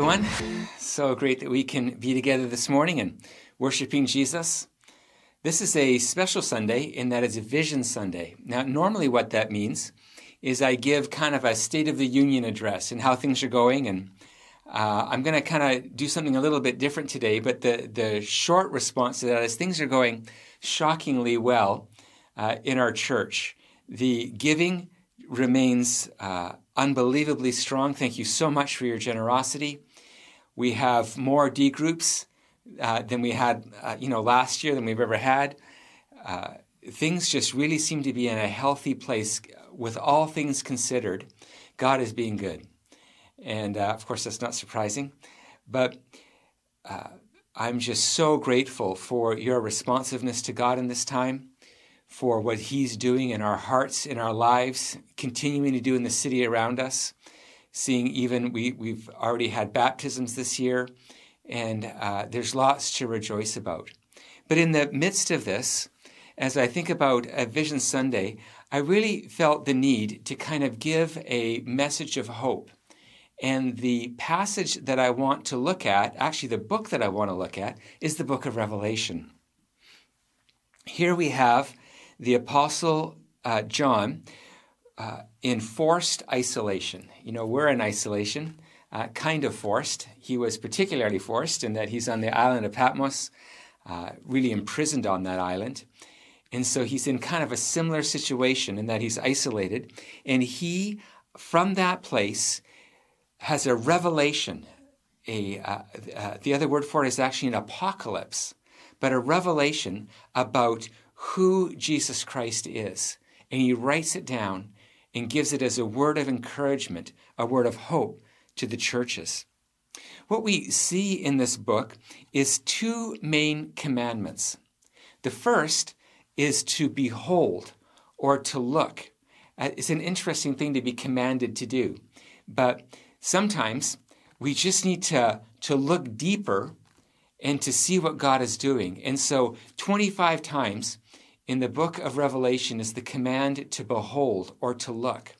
Everyone. So great that we can be together this morning and worshiping Jesus. This is a special Sunday in that it's a Vision Sunday. Now, normally, what that means is I give kind of a State of the Union address and how things are going. And uh, I'm going to kind of do something a little bit different today. But the, the short response to that is things are going shockingly well uh, in our church. The giving remains uh, unbelievably strong. Thank you so much for your generosity. We have more D groups uh, than we had, uh, you know, last year than we've ever had. Uh, things just really seem to be in a healthy place. With all things considered, God is being good, and uh, of course that's not surprising. But uh, I'm just so grateful for your responsiveness to God in this time for what He's doing in our hearts, in our lives, continuing to do in the city around us. Seeing even, we, we've already had baptisms this year, and uh, there's lots to rejoice about. But in the midst of this, as I think about a Vision Sunday, I really felt the need to kind of give a message of hope. And the passage that I want to look at, actually, the book that I want to look at, is the book of Revelation. Here we have the Apostle uh, John uh, in forced isolation. You know, we're in isolation, uh, kind of forced. He was particularly forced in that he's on the island of Patmos, uh, really imprisoned on that island. And so he's in kind of a similar situation in that he's isolated. And he, from that place, has a revelation. A, uh, uh, the other word for it is actually an apocalypse, but a revelation about who Jesus Christ is. And he writes it down and gives it as a word of encouragement, a word of hope to the churches. What we see in this book is two main commandments. The first is to behold or to look. Uh, it's an interesting thing to be commanded to do, but sometimes we just need to, to look deeper and to see what God is doing. And so, 25 times in the book of Revelation is the command to behold or to look.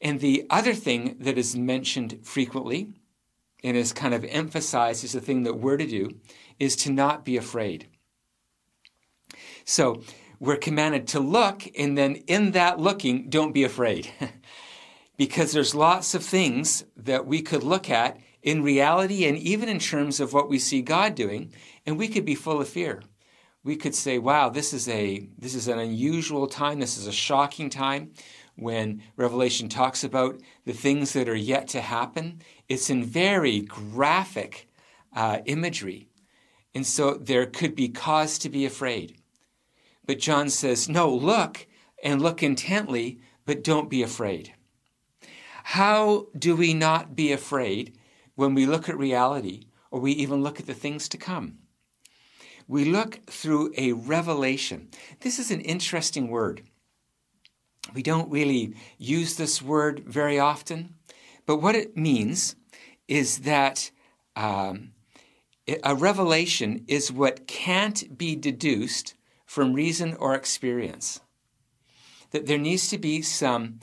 And the other thing that is mentioned frequently and is kind of emphasized as the thing that we're to do is to not be afraid. So we're commanded to look, and then in that looking, don't be afraid. because there's lots of things that we could look at in reality and even in terms of what we see God doing, and we could be full of fear we could say, wow, this is a this is an unusual time. This is a shocking time when Revelation talks about the things that are yet to happen. It's in very graphic uh, imagery. And so there could be cause to be afraid. But John says, no, look and look intently, but don't be afraid. How do we not be afraid when we look at reality or we even look at the things to come? We look through a revelation. This is an interesting word. We don't really use this word very often, but what it means is that um, a revelation is what can't be deduced from reason or experience. That there needs to be some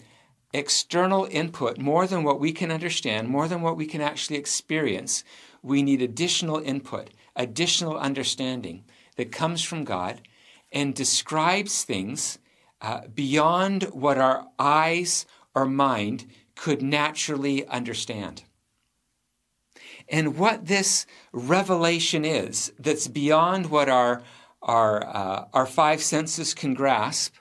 external input, more than what we can understand, more than what we can actually experience. We need additional input additional understanding that comes from God and describes things uh, beyond what our eyes or mind could naturally understand. And what this revelation is, that's beyond what our, our, uh, our five senses can grasp,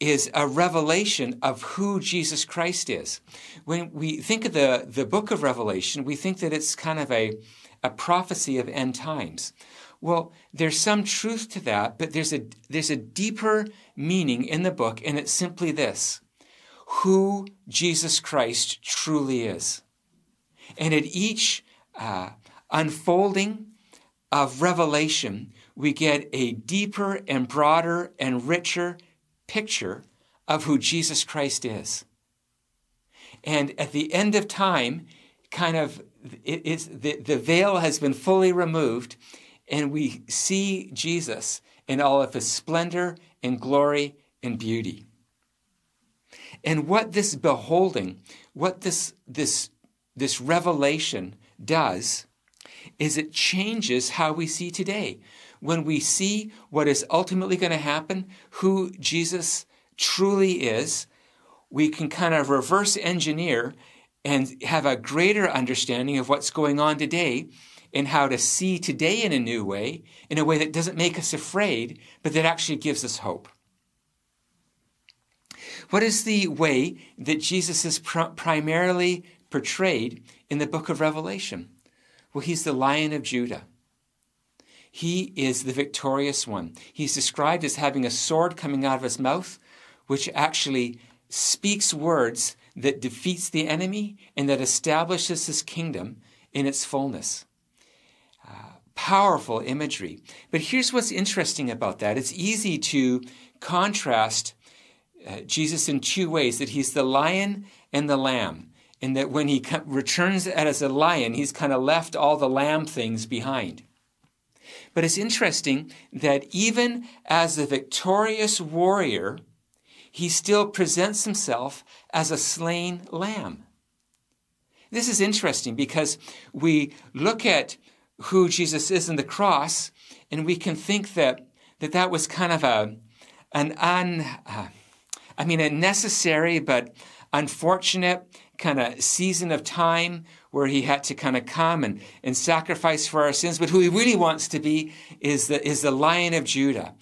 is a revelation of who Jesus Christ is. When we think of the, the book of Revelation, we think that it's kind of a, a prophecy of end times. Well, there's some truth to that, but there's a, there's a deeper meaning in the book, and it's simply this who Jesus Christ truly is. And at each uh, unfolding of revelation, we get a deeper and broader and richer picture of who Jesus Christ is. And at the end of time, kind of it is the, the veil has been fully removed and we see Jesus in all of his splendor and glory and beauty. And what this beholding, what this, this this revelation does is it changes how we see today. When we see what is ultimately going to happen, who Jesus truly is, we can kind of reverse engineer and have a greater understanding of what's going on today and how to see today in a new way, in a way that doesn't make us afraid, but that actually gives us hope. What is the way that Jesus is pr- primarily portrayed in the book of Revelation? Well, he's the lion of Judah. He is the victorious one. He's described as having a sword coming out of his mouth, which actually speaks words that defeats the enemy and that establishes his kingdom in its fullness. Uh, powerful imagery. But here's what's interesting about that it's easy to contrast uh, Jesus in two ways that he's the lion and the lamb. And that when he returns as a lion, he's kind of left all the lamb things behind. But it's interesting that even as the victorious warrior, he still presents himself as a slain lamb. This is interesting because we look at who Jesus is in the cross and we can think that that, that was kind of a, an un, uh, I mean, a necessary but unfortunate kind of season of time where he had to kind of come and, and sacrifice for our sins. But who he really wants to be is the, is the Lion of Judah.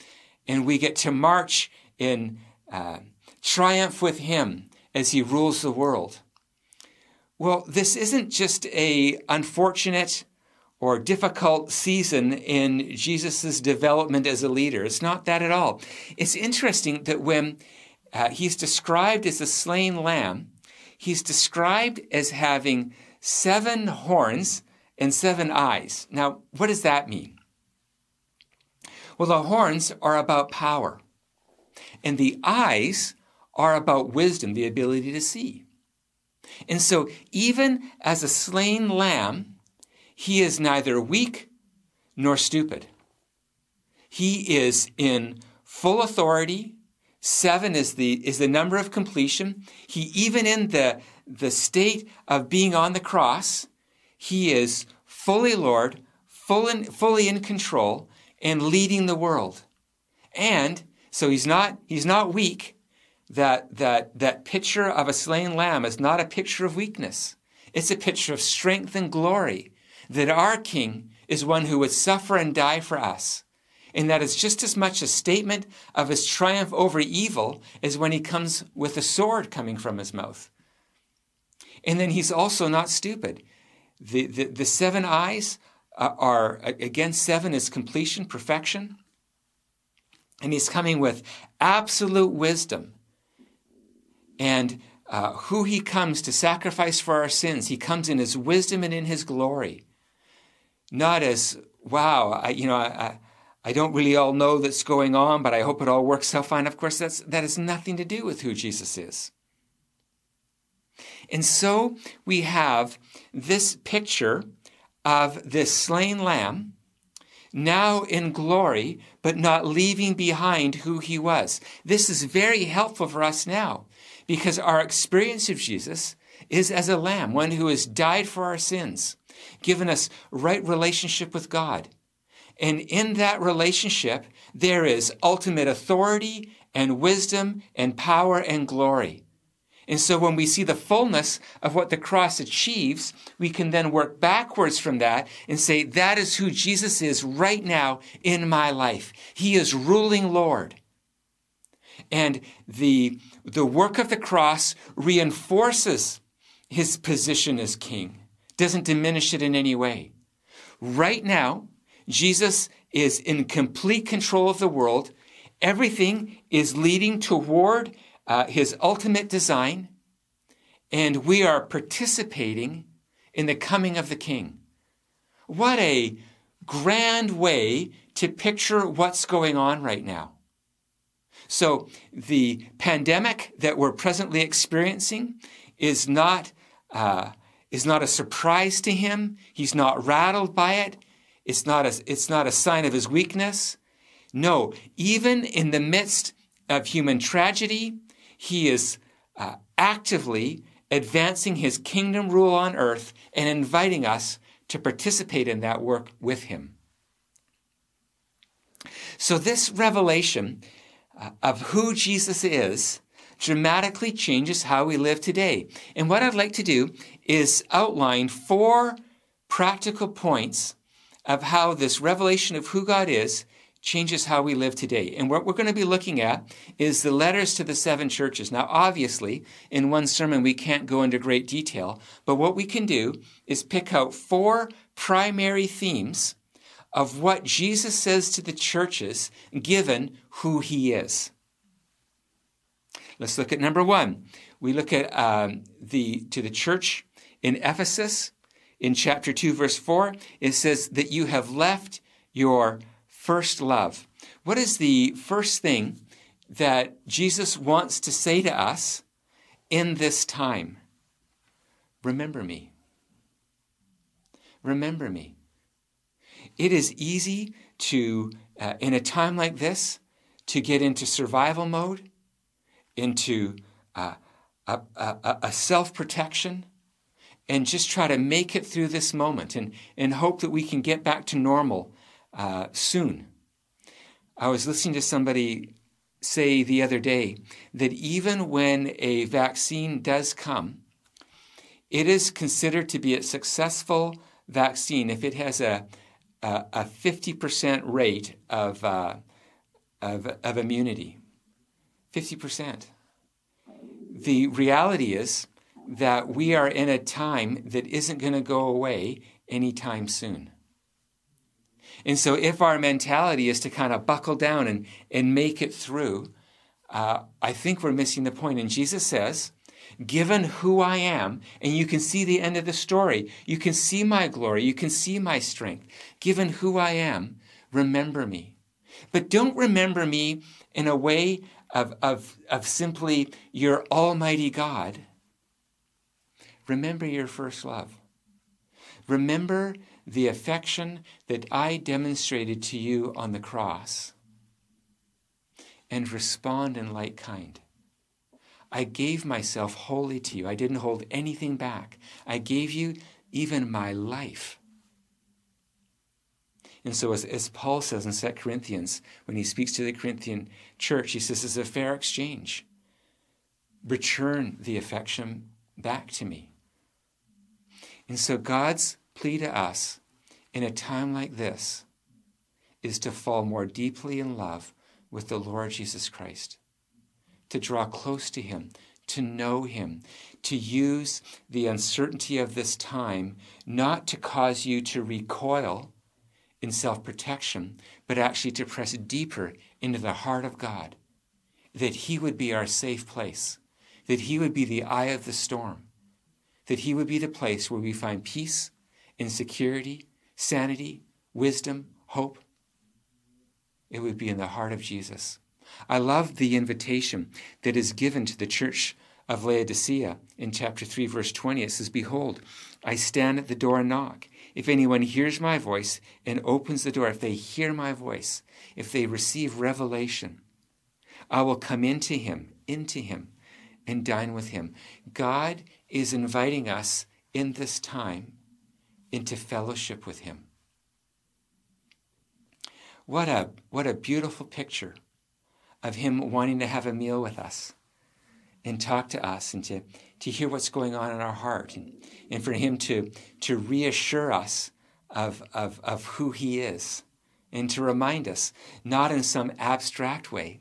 And we get to march in uh, triumph with him as he rules the world. Well, this isn't just a unfortunate or difficult season in Jesus' development as a leader. It's not that at all. It's interesting that when uh, he's described as a slain lamb. He's described as having seven horns and seven eyes. Now, what does that mean? Well, the horns are about power, and the eyes are about wisdom, the ability to see. And so, even as a slain lamb, he is neither weak nor stupid. He is in full authority Seven is the, is the number of completion. He, even in the, the state of being on the cross, he is fully Lord, full in, fully in control, and leading the world. And so he's not, he's not weak. That, that, that picture of a slain lamb is not a picture of weakness. It's a picture of strength and glory. That our King is one who would suffer and die for us and that is just as much a statement of his triumph over evil as when he comes with a sword coming from his mouth. And then he's also not stupid. The, the, the seven eyes are, again, seven is completion, perfection. And he's coming with absolute wisdom. And uh, who he comes to sacrifice for our sins, he comes in his wisdom and in his glory. Not as, wow, I, you know, I, I don't really all know that's going on, but I hope it all works out fine. Of course, that's, that has nothing to do with who Jesus is. And so we have this picture of this slain lamb now in glory, but not leaving behind who he was. This is very helpful for us now because our experience of Jesus is as a lamb, one who has died for our sins, given us right relationship with God, and in that relationship, there is ultimate authority and wisdom and power and glory. And so when we see the fullness of what the cross achieves, we can then work backwards from that and say, that is who Jesus is right now in my life. He is ruling Lord. And the, the work of the cross reinforces his position as king, doesn't diminish it in any way. Right now, Jesus is in complete control of the world. Everything is leading toward uh, his ultimate design, and we are participating in the coming of the King. What a grand way to picture what's going on right now. So, the pandemic that we're presently experiencing is not, uh, is not a surprise to him. He's not rattled by it. It's not a, it's not a sign of his weakness. No, even in the midst of human tragedy, he is uh, actively advancing his kingdom rule on earth and inviting us to participate in that work with him. So, this revelation uh, of who Jesus is dramatically changes how we live today. And what I'd like to do is outline four practical points of how this revelation of who God is changes how we live today. And what we're going to be looking at is the letters to the seven churches. Now, obviously, in one sermon, we can't go into great detail, but what we can do is pick out four primary themes of what Jesus says to the churches given who he is. Let's look at number one. We look at um, the to the church in Ephesus in chapter 2 verse 4 it says that you have left your first love. What is the first thing that jesus wants to say to us in this time? Remember me. Remember me. It is easy to uh, in a time like this to get into survival mode into uh, a, a, a self protection and just try to make it through this moment and, and hope that we can get back to normal uh, soon. I was listening to somebody say the other day that even when a vaccine does come, it is considered to be a successful vaccine if it has a, a, a 50% rate of, uh, of, of immunity. 50%. The reality is that we are in a time that isn't going to go away anytime soon. And so, if our mentality is to kind of buckle down and, and make it through, uh, I think we're missing the point. And Jesus says, Given who I am, and you can see the end of the story, you can see my glory, you can see my strength. Given who I am, remember me. But don't remember me in a way of, of, of simply your Almighty God. Remember your first love. Remember the affection that I demonstrated to you on the cross. And respond in like kind. I gave myself wholly to you. I didn't hold anything back. I gave you even my life. And so, as, as Paul says in 2 Corinthians, when he speaks to the Corinthian church, he says, it's a fair exchange. Return the affection back to me. And so, God's plea to us in a time like this is to fall more deeply in love with the Lord Jesus Christ, to draw close to Him, to know Him, to use the uncertainty of this time not to cause you to recoil in self protection, but actually to press deeper into the heart of God, that He would be our safe place, that He would be the eye of the storm, that He would be the place where we find peace and security, sanity, wisdom, hope. It would be in the heart of Jesus. I love the invitation that is given to the church of Laodicea in chapter 3, verse 20. It says, Behold, I stand at the door and knock. If anyone hears my voice and opens the door, if they hear my voice, if they receive revelation, I will come into him, into him, and dine with him. God is inviting us in this time into fellowship with him. What a, what a beautiful picture of him wanting to have a meal with us and talk to us and to, to hear what's going on in our heart and, and for him to, to reassure us of, of, of who he is and to remind us, not in some abstract way,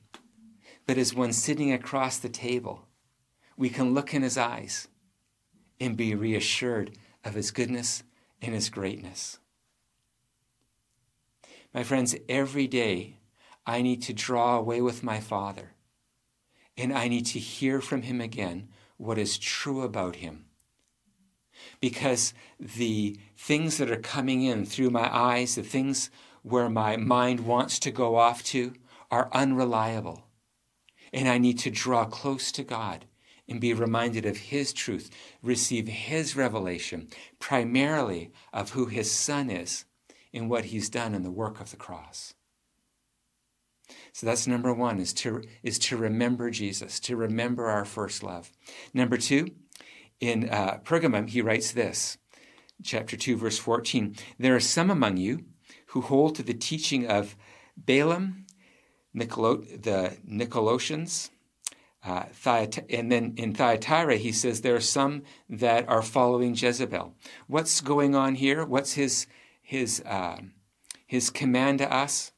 but as one sitting across the table, we can look in his eyes and be reassured of his goodness and his greatness. My friends, every day I need to draw away with my Father and I need to hear from him again what is true about him. Because the things that are coming in through my eyes, the things where my mind wants to go off to, are unreliable. And I need to draw close to God and be reminded of His truth, receive His revelation, primarily of who His Son is and what He's done in the work of the cross. So that's number one is to, is to remember Jesus, to remember our first love. Number two in uh, Pergamum, he writes this, chapter 2, verse 14 There are some among you who hold to the teaching of Balaam, Nicolo- the Nicolaitans, uh, and then in Thyatira, he says there are some that are following Jezebel. What's going on here? What's his his uh, his command to us?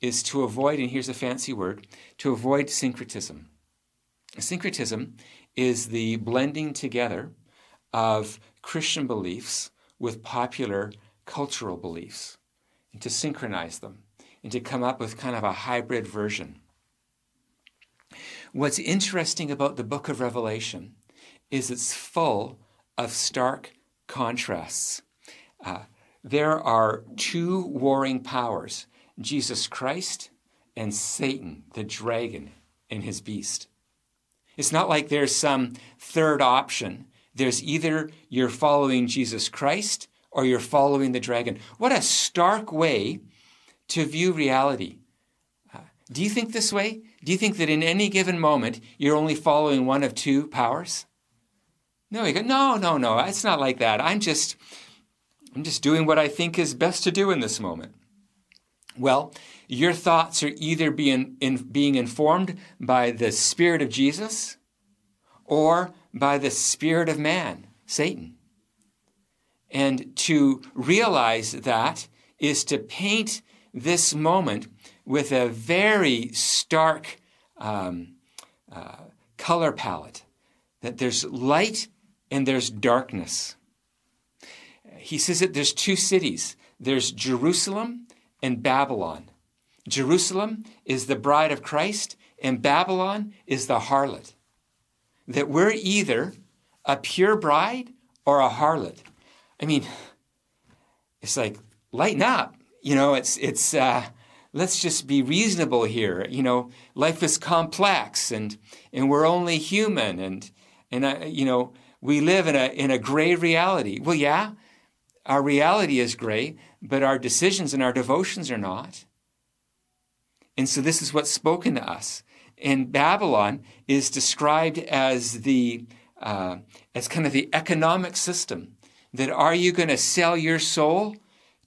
Is to avoid, and here's a fancy word, to avoid syncretism. Syncretism is the blending together of Christian beliefs with popular cultural beliefs, and to synchronize them, and to come up with kind of a hybrid version. What's interesting about the book of Revelation is it's full of stark contrasts. Uh, there are two warring powers Jesus Christ and Satan, the dragon, and his beast. It's not like there's some third option. There's either you're following Jesus Christ or you're following the dragon. What a stark way to view reality. Uh, do you think this way? Do you think that in any given moment you're only following one of two powers? No, you go, no, no, no, it's not like that. I'm just, I'm just doing what I think is best to do in this moment. Well, your thoughts are either being, in, being informed by the Spirit of Jesus or by the Spirit of man, Satan. And to realize that is to paint this moment with a very stark um, uh, color palette that there's light and there's darkness. He says that there's two cities there's Jerusalem and Babylon. Jerusalem is the bride of Christ, and Babylon is the harlot. That we're either a pure bride or a harlot. I mean, it's like lighten up. You know, it's it's uh, let's just be reasonable here. You know, life is complex and, and we're only human and, and uh, you know, we live in a, in a gray reality. Well, yeah, our reality is gray, but our decisions and our devotions are not. And so this is what's spoken to us. And Babylon is described as the, uh, as kind of the economic system that are you going to sell your soul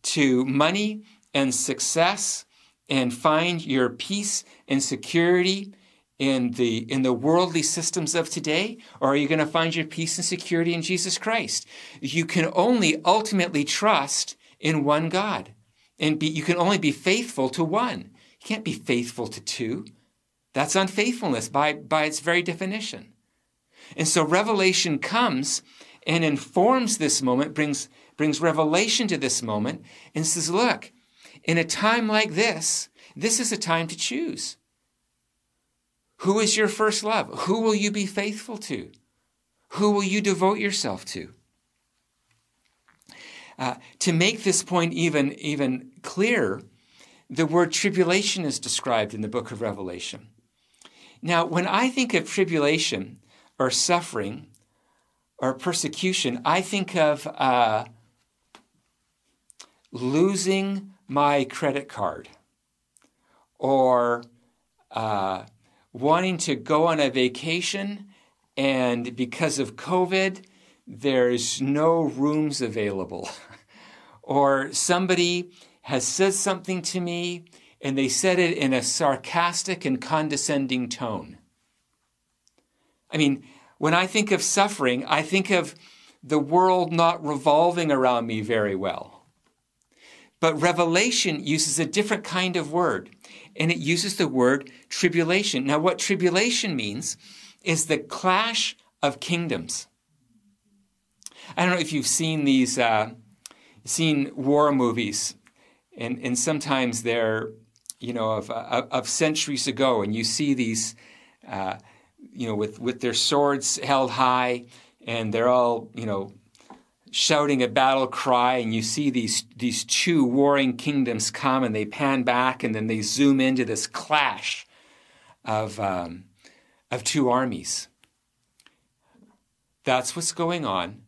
to money and success and find your peace and security in the in the worldly systems of today or are you going to find your peace and security in Jesus Christ? You can only ultimately trust in one God and be, you can only be faithful to one. You can't be faithful to two. That's unfaithfulness by by its very definition. And so revelation comes and informs this moment brings brings revelation to this moment and says look in a time like this, this is a time to choose. Who is your first love? Who will you be faithful to? Who will you devote yourself to? Uh, to make this point even, even clearer, the word tribulation is described in the book of Revelation. Now, when I think of tribulation or suffering or persecution, I think of uh, losing my credit card or uh, wanting to go on a vacation and because of COVID, there's no rooms available. or somebody has said something to me and they said it in a sarcastic and condescending tone. I mean, when I think of suffering, I think of the world not revolving around me very well. But Revelation uses a different kind of word, and it uses the word tribulation. Now, what tribulation means is the clash of kingdoms. I don't know if you've seen these, uh, seen war movies, and, and sometimes they're, you know, of, of, of centuries ago, and you see these, uh, you know, with, with their swords held high, and they're all, you know, shouting a battle cry, and you see these, these two warring kingdoms come, and they pan back, and then they zoom into this clash of, um, of two armies. That's what's going on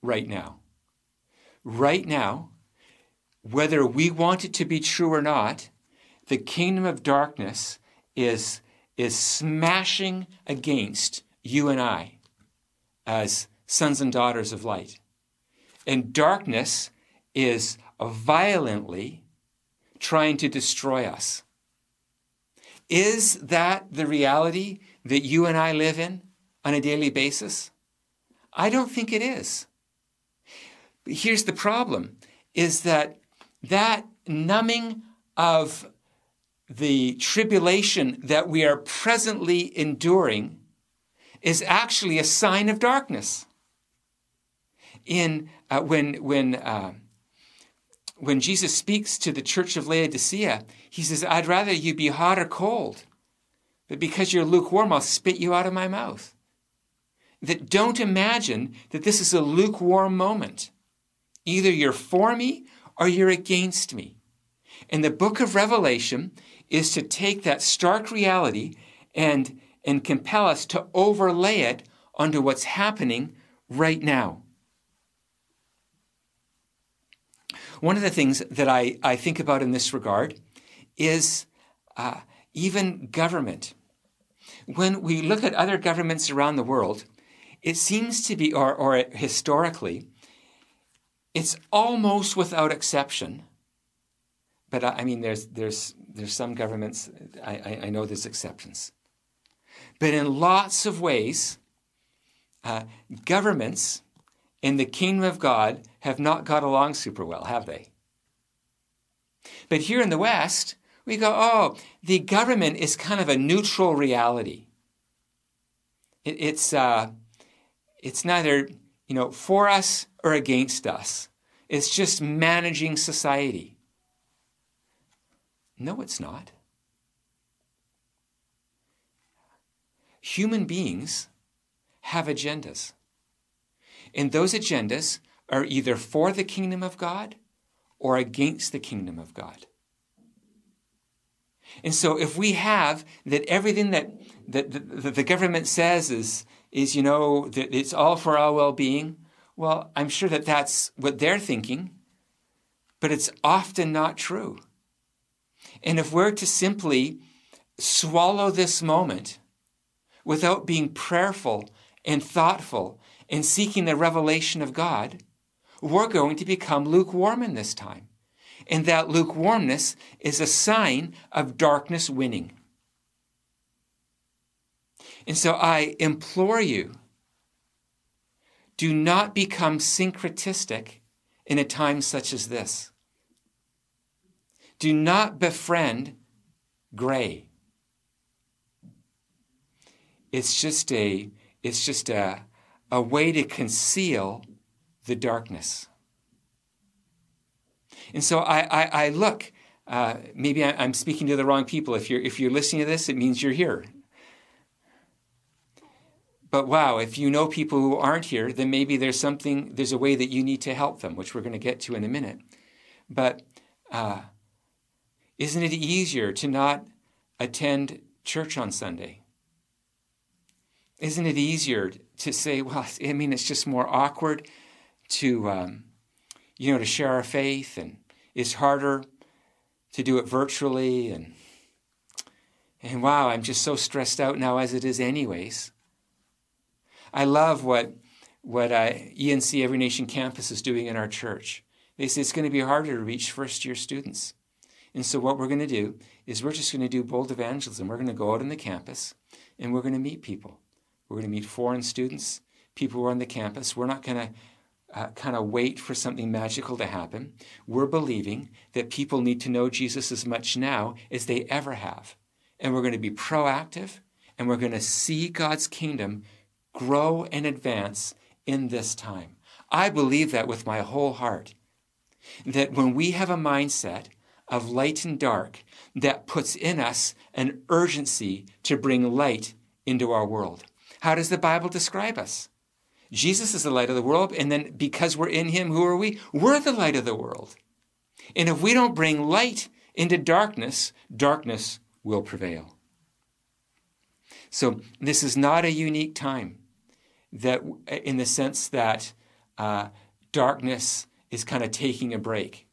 right now. Right now, whether we want it to be true or not, the kingdom of darkness is, is smashing against you and I as sons and daughters of light. And darkness is violently trying to destroy us. Is that the reality that you and I live in on a daily basis? I don't think it is. But here's the problem is that that numbing of the tribulation that we are presently enduring is actually a sign of darkness. In uh, when when uh, when Jesus speaks to the church of Laodicea, he says, "I'd rather you be hot or cold, but because you're lukewarm, I'll spit you out of my mouth." That don't imagine that this is a lukewarm moment. Either you're for me or you're against me. And the book of Revelation is to take that stark reality and and compel us to overlay it onto what's happening right now. One of the things that I, I think about in this regard is uh, even government. When we look at other governments around the world, it seems to be, or, or historically, it's almost without exception. But I, I mean, there's, there's, there's some governments, I, I, I know there's exceptions but in lots of ways, uh, governments in the kingdom of God have not got along super well, have they? But here in the West, we go, oh, the government is kind of a neutral reality. It, it's, uh, it's neither you know, for us or against us. It's just managing society. No, it's not. human beings have agendas. And those agendas are either for the kingdom of God or against the kingdom of God. And so if we have that everything that, that, that the government says is, is, you know, that it's all for our well-being, well, I'm sure that that's what they're thinking, but it's often not true. And if we're to simply swallow this moment without being prayerful and thoughtful and seeking the revelation of God, we're going to become lukewarm in this time. And that lukewarmness is a sign of darkness winning. And so I implore you do not become syncretistic in a time such as this. Do not befriend gray. It's just a, it's just a, a way to conceal the darkness. And so I, I, I look, uh, maybe I, am speaking to the wrong people. If you're, if you're listening to this, it means you're here. But wow, if you know people who aren't here, then maybe there's something, there's a way that you need to help them, which we're going to get to in a minute. But uh, isn't it easier to not attend church on Sunday? Isn't it easier to say, well, I mean, it's just more awkward to, um, you know, to share our faith, and it's harder to do it virtually, and and wow, I'm just so stressed out now as it is, anyways. I love what what uh, ENC Every Nation Campus is doing in our church. They say it's going to be harder to reach first year students. And so, what we're going to do is we're just going to do bold evangelism. We're going to go out on the campus and we're going to meet people. We're going to meet foreign students, people who are on the campus. We're not going to uh, kind of wait for something magical to happen. We're believing that people need to know Jesus as much now as they ever have. And we're going to be proactive and we're going to see God's kingdom grow and advance in this time. I believe that with my whole heart. That when we have a mindset of light and dark, that puts in us an urgency to bring light into our world. How does the Bible describe us? Jesus is the light of the world, and then because we're in him, who are we? We're the light of the world. And if we don't bring light into darkness, darkness will prevail. So this is not a unique time that in the sense that uh, darkness is kind of taking a break.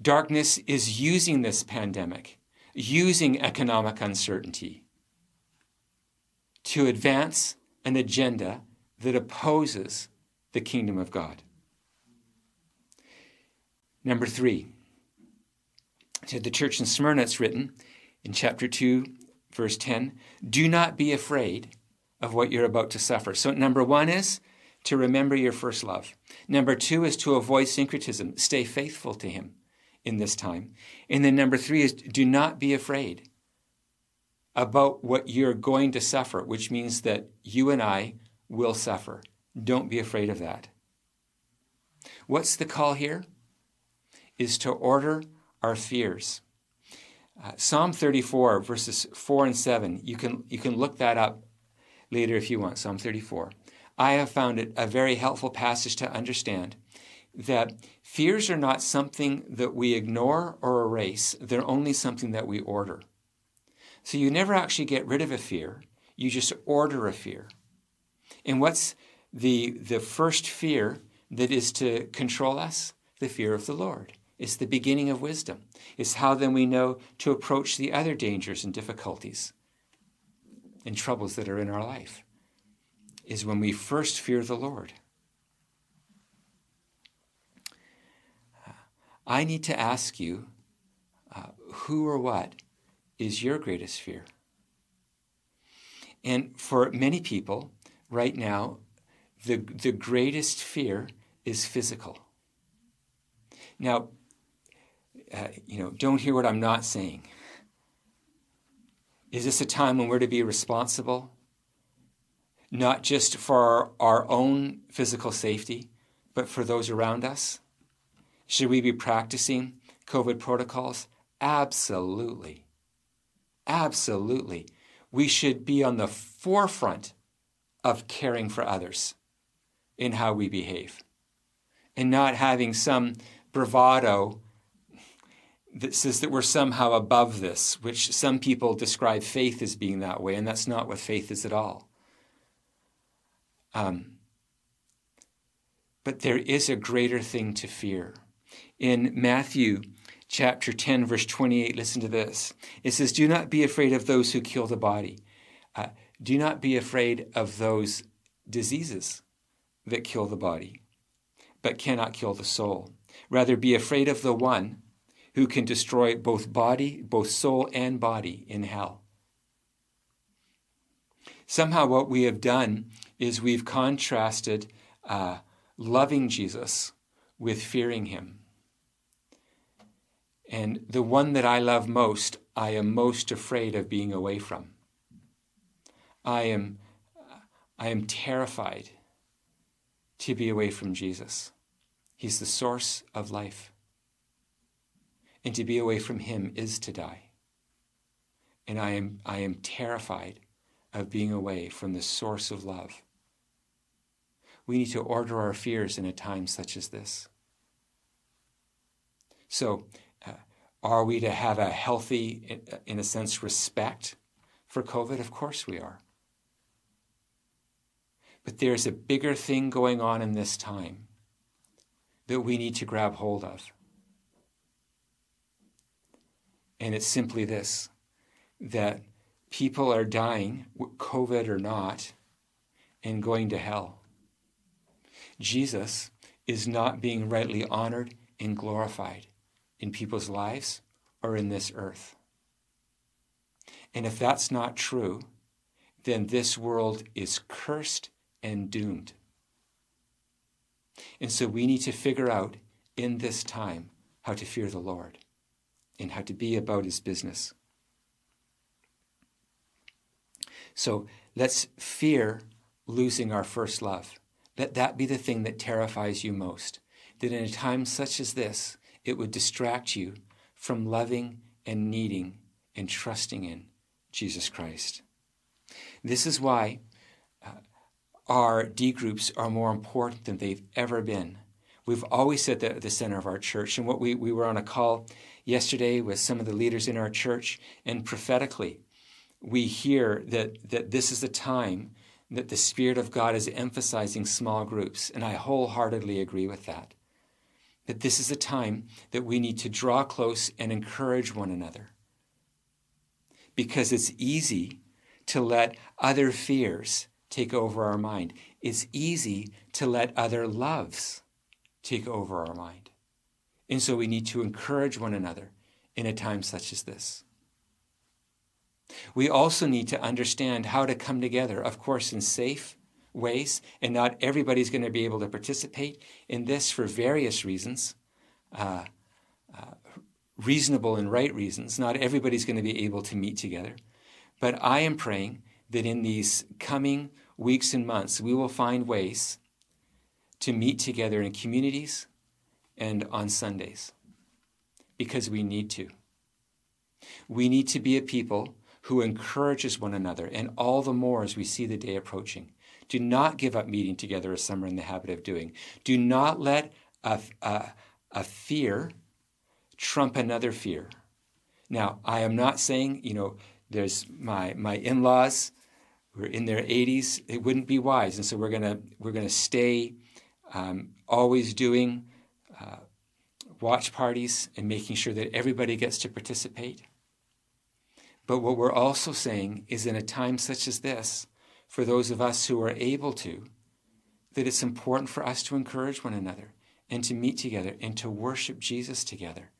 Darkness is using this pandemic, using economic uncertainty, to advance an agenda that opposes the kingdom of God. Number three, to the church in Smyrna, it's written in chapter 2, verse 10 do not be afraid of what you're about to suffer. So, number one is to remember your first love. Number two is to avoid syncretism, stay faithful to Him in this time. And then number three is do not be afraid about what you're going to suffer, which means that you and I will suffer. Don't be afraid of that. What's the call here? Is to order our fears. Uh, Psalm 34, verses 4 and 7, you can, you can look that up later if you want, Psalm 34. I have found it a very helpful passage to understand that fears are not something that we ignore or erase, they're only something that we order. So you never actually get rid of a fear, you just order a fear. And what's the, the first fear that is to control us? The fear of the Lord. It's the beginning of wisdom. It's how then we know to approach the other dangers and difficulties and troubles that are in our life. Is when we first fear the Lord. I need to ask you uh, who or what is your greatest fear? And for many people right now, the, the greatest fear is physical. Now, uh, you know, don't hear what I'm not saying. Is this a time when we're to be responsible, not just for our, our own physical safety, but for those around us? Should we be practicing COVID protocols? Absolutely. Absolutely. We should be on the forefront of caring for others in how we behave and not having some bravado that says that we're somehow above this, which some people describe faith as being that way, and that's not what faith is at all. Um, but there is a greater thing to fear. In Matthew chapter 10, verse 28, listen to this. It says, Do not be afraid of those who kill the body. Uh, do not be afraid of those diseases that kill the body, but cannot kill the soul. Rather, be afraid of the one who can destroy both body, both soul and body in hell. Somehow, what we have done is we've contrasted uh, loving Jesus with fearing him. And the one that I love most, I am most afraid of being away from. I am, I am terrified to be away from Jesus. He's the source of life. And to be away from him is to die. And I am, I am terrified of being away from the source of love. We need to order our fears in a time such as this. So, are we to have a healthy, in a sense, respect for COVID? Of course we are. But there's a bigger thing going on in this time that we need to grab hold of. And it's simply this that people are dying, COVID or not, and going to hell. Jesus is not being rightly honored and glorified in people's lives or in this earth. And if that's not true, then this world is cursed and doomed. And so we need to figure out in this time how to fear the Lord and how to be about his business. So let's fear losing our first love. Let that be the thing that terrifies you most. That in a time such as this, it would distract you from loving and needing and trusting in Jesus Christ. This is why uh, our D groups are more important than they've ever been. We've always said that at the center of our church. And what we, we were on a call yesterday with some of the leaders in our church, and prophetically, we hear that, that this is the time that the Spirit of God is emphasizing small groups. And I wholeheartedly agree with that that this is a time that we need to draw close and encourage one another. Because it's easy to let other fears take over our mind. It's easy to let other loves take over our mind. And so we need to encourage one another in a time such as this. We also need to understand how to come together, of course, in safe ways, and not everybody's going to be able to participate in this for various reasons, uh, uh, reasonable and right reasons. Not everybody's going to be able to meet together. But I am praying that in these coming weeks and months, we will find ways to meet together in communities and on Sundays because we need to. We need to be a people who encourages one another, and all the more as we see the day approaching. Do not give up meeting together as some are in the habit of doing. Do not let a, a, a fear trump another fear. Now, I am not saying, you know, there's my, my in laws who are in their 80s. It wouldn't be wise. And so we're going we're gonna stay um, always doing uh, watch parties and making sure that everybody gets to participate. But what we're also saying is in a time such as this, for those of us who are able to, that it's important for us to encourage one another and to meet together and to worship Jesus together.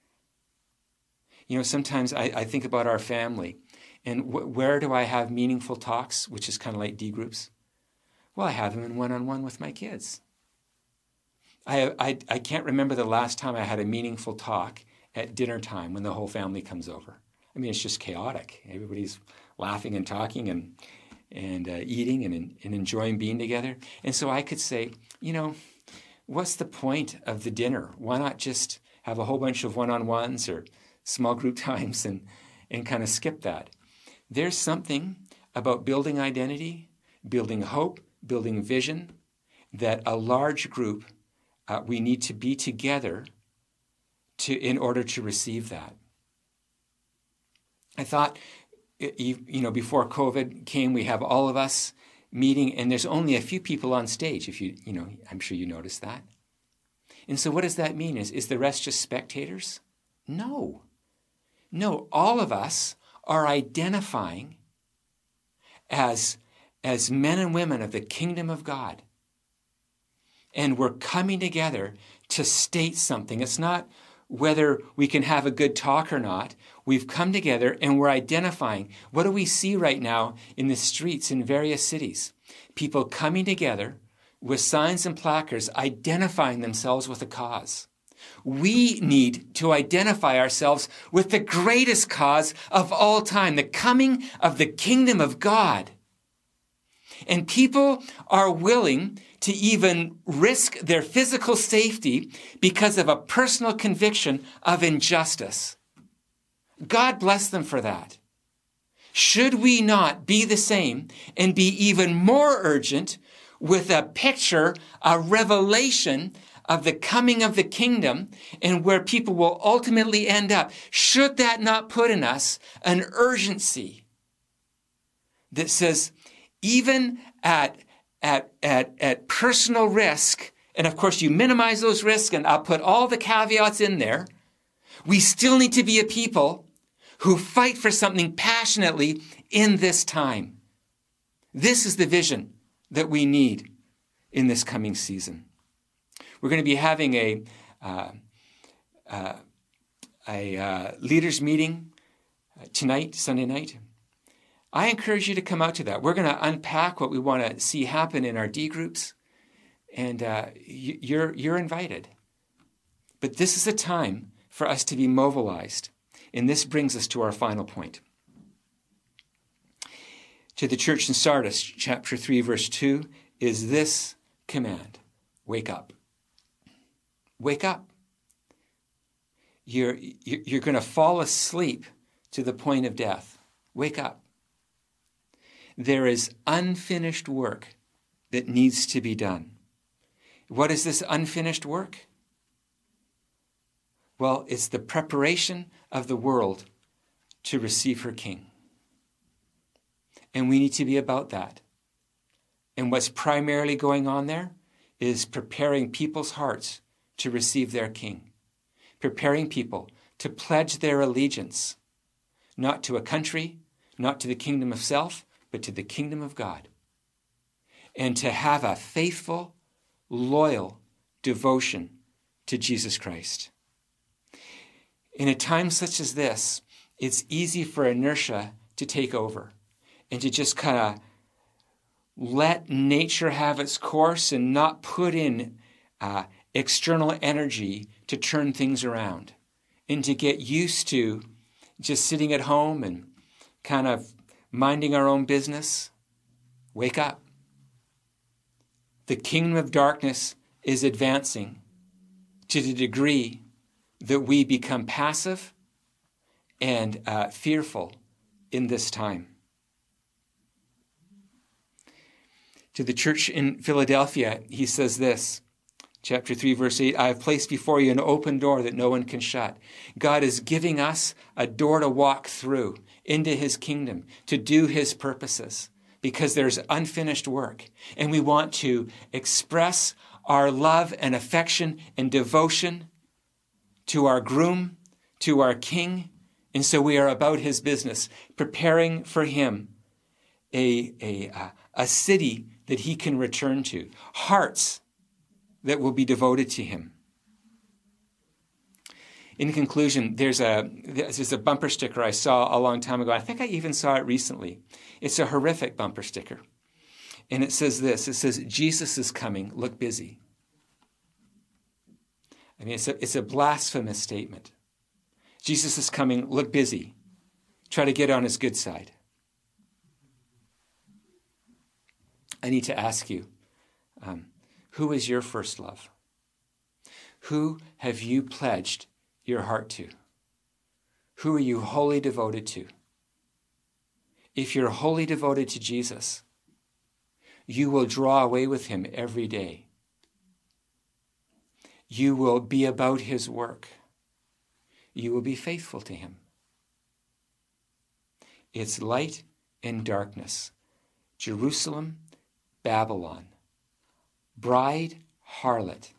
You know, sometimes I, I think about our family and wh- where do I have meaningful talks, which is kind of like D groups? Well, I have them in one on one with my kids. I, I, I can't remember the last time I had a meaningful talk at dinner time when the whole family comes over. I mean, it's just chaotic. Everybody's laughing and talking and and uh, eating and, and enjoying being together. And so I could say, you know, what's the point of the dinner? Why not just have a whole bunch of one on ones or small group times and, and kind of skip that? There's something about building identity, building hope, building vision that a large group, uh, we need to be together to, in order to receive that. I thought you know, before COVID came, we have all of us meeting, and there's only a few people on stage. If you, you know, I'm sure you noticed that. And so, what does that mean? Is is the rest just spectators? No, no. All of us are identifying as as men and women of the kingdom of God, and we're coming together to state something. It's not whether we can have a good talk or not. We've come together and we're identifying what do we see right now in the streets in various cities? People coming together with signs and placards identifying themselves with a cause. We need to identify ourselves with the greatest cause of all time, the coming of the kingdom of God. And people are willing to even risk their physical safety because of a personal conviction of injustice. God bless them for that. Should we not be the same and be even more urgent with a picture, a revelation of the coming of the kingdom and where people will ultimately end up? Should that not put in us an urgency that says, even at at, at, at personal risk, and of course you minimize those risks, and I'll put all the caveats in there, we still need to be a people who fight for something passionately in this time. This is the vision that we need in this coming season. We're going to be having a, uh, uh, a uh, leaders meeting tonight, Sunday night. I encourage you to come out to that. We're going to unpack what we want to see happen in our D groups, and uh, you're, you're invited. But this is a time for us to be mobilized. And this brings us to our final point. To the church in Sardis, chapter 3, verse 2, is this command Wake up. Wake up. You're, you're going to fall asleep to the point of death. Wake up there is unfinished work that needs to be done. What is this unfinished work? Well, it's the preparation of the world to receive her king. And we need to be about that. And what's primarily going on there is preparing people's hearts to receive their king, preparing people to pledge their allegiance, not to a country, not to the kingdom of self, but to the kingdom of God. and to have a faithful, loyal devotion to Jesus Christ. In a time such as this, it's easy for inertia to take over and to just kind of let nature have its course and not put in uh, external energy to turn things around and to get used to just sitting at home and kind of minding our own business. Wake up. The kingdom of darkness is advancing to the degree that we become passive and uh, fearful in this time. To the church in Philadelphia, he says this chapter 3, verse 8 I have placed before you an open door that no one can shut. God is giving us a door to walk through into his kingdom, to do his purposes, because there's unfinished work. And we want to express our love and affection and devotion to our groom, to our king. And so we are about his business, preparing for him a, a, a city that he can return to, hearts that will be devoted to him. In conclusion, there's a, there's a bumper sticker I saw a long time ago. I think I even saw it recently. It's a horrific bumper sticker. And it says this it says, Jesus is coming, look busy. I mean, it's a, it's a blasphemous statement. Jesus is coming, look busy. Try to get on his good side. I need to ask you um, who is your first love? Who have you pledged your heart to? Who are you wholly devoted to? If you're wholly devoted to Jesus, you will draw away with him every day. You will be about his work. You will be faithful to him. It's light and darkness. Jerusalem Babylon, bride, harlot,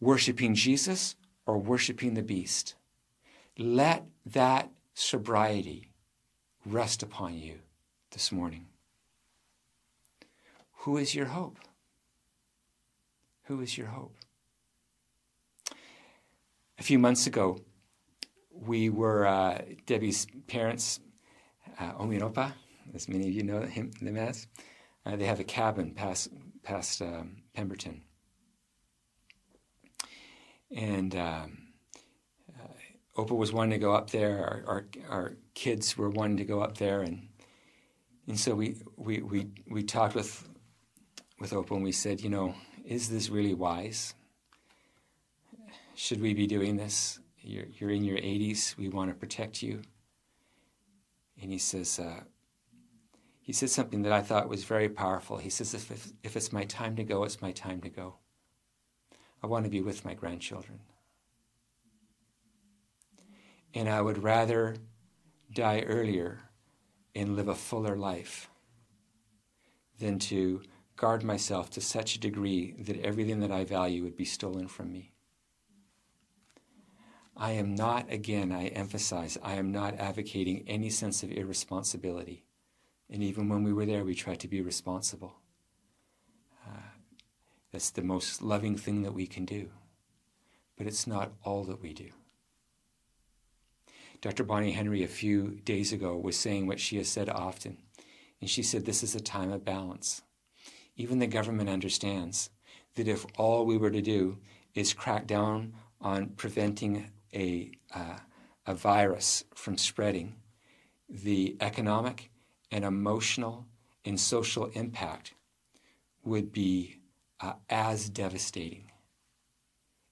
worshiping Jesus or worshiping the beast. Let that sobriety rest upon you this morning. Who is your hope? Who is your hope? A few months ago, we were uh, Debbie's parents, uh, Omi Opa, as many of you know him, them as. Uh, they have a cabin past, past um, Pemberton. And um, uh, was wanting to go up there. Our, our, our, kids were wanting to go up there. And, and so we, we, we, we talked with, with Opa and we said, you know, is this really wise? Should we be doing this? You're, you're in your 80s. We want to protect you. And he says, uh, he said something that I thought was very powerful. He says, if, if, it's my time to go, it's my time to go. I want to be with my grandchildren. And I would rather die earlier and live a fuller life than to guard myself to such a degree that everything that I value would be stolen from me. I am not, again, I emphasize, I am not advocating any sense of irresponsibility. And even when we were there, we tried to be responsible. Uh, that's the most loving thing that we can do. But it's not all that we do. Dr. Bonnie Henry, a few days ago, was saying what she has said often. And she said, This is a time of balance. Even the government understands that if all we were to do is crack down on preventing a, uh, a virus from spreading, the economic and emotional and social impact would be uh, as devastating.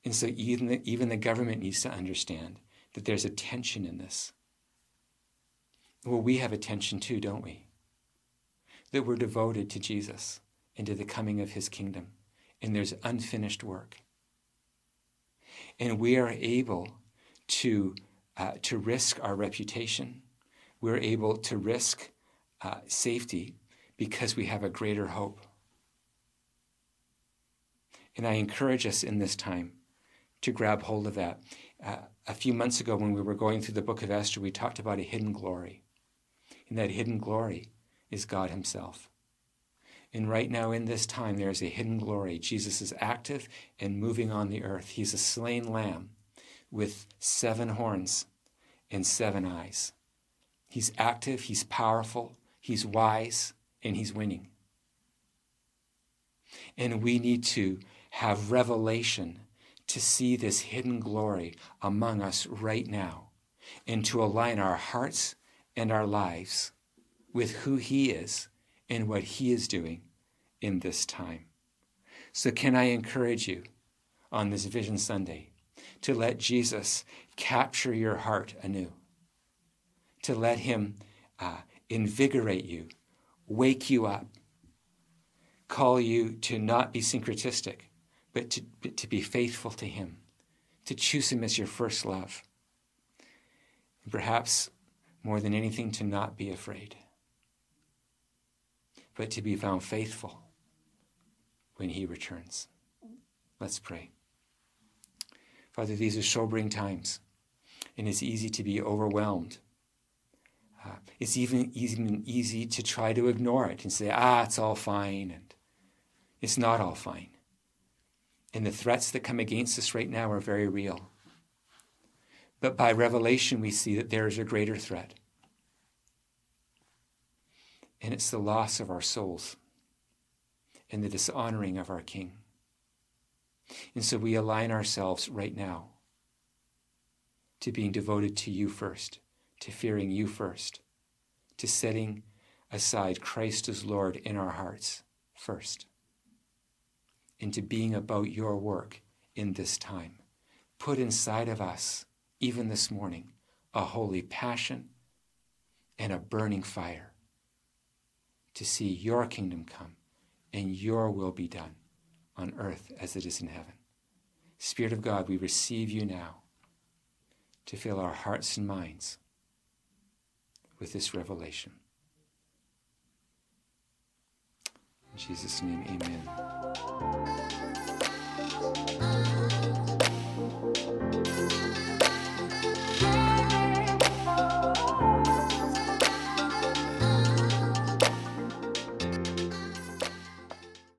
And so even the, even the government needs to understand that there's a tension in this. Well, we have a tension too, don't we? That we're devoted to Jesus and to the coming of his kingdom, and there's unfinished work. And we are able to, uh, to risk our reputation. We're able to risk uh, safety because we have a greater hope. And I encourage us in this time to grab hold of that. Uh, a few months ago, when we were going through the book of Esther, we talked about a hidden glory. And that hidden glory is God Himself. And right now, in this time, there is a hidden glory. Jesus is active and moving on the earth. He's a slain lamb with seven horns and seven eyes. He's active, he's powerful, he's wise, and he's winning. And we need to have revelation to see this hidden glory among us right now and to align our hearts and our lives with who He is and what He is doing in this time. So, can I encourage you on this Vision Sunday to let Jesus capture your heart anew, to let Him uh, invigorate you, wake you up, call you to not be syncretistic, but to, but to be faithful to Him, to choose Him as your first love. And perhaps more than anything, to not be afraid, but to be found faithful when He returns. Let's pray. Father, these are sobering times, and it's easy to be overwhelmed. Uh, it's even, even easy to try to ignore it and say, ah, it's all fine. And it's not all fine. And the threats that come against us right now are very real. But by revelation, we see that there is a greater threat. And it's the loss of our souls and the dishonoring of our King. And so we align ourselves right now to being devoted to you first, to fearing you first, to setting aside Christ as Lord in our hearts first into being about your work in this time. Put inside of us, even this morning, a holy passion and a burning fire to see your kingdom come and your will be done on earth as it is in heaven. Spirit of God, we receive you now to fill our hearts and minds with this revelation. In Jesus' name, amen.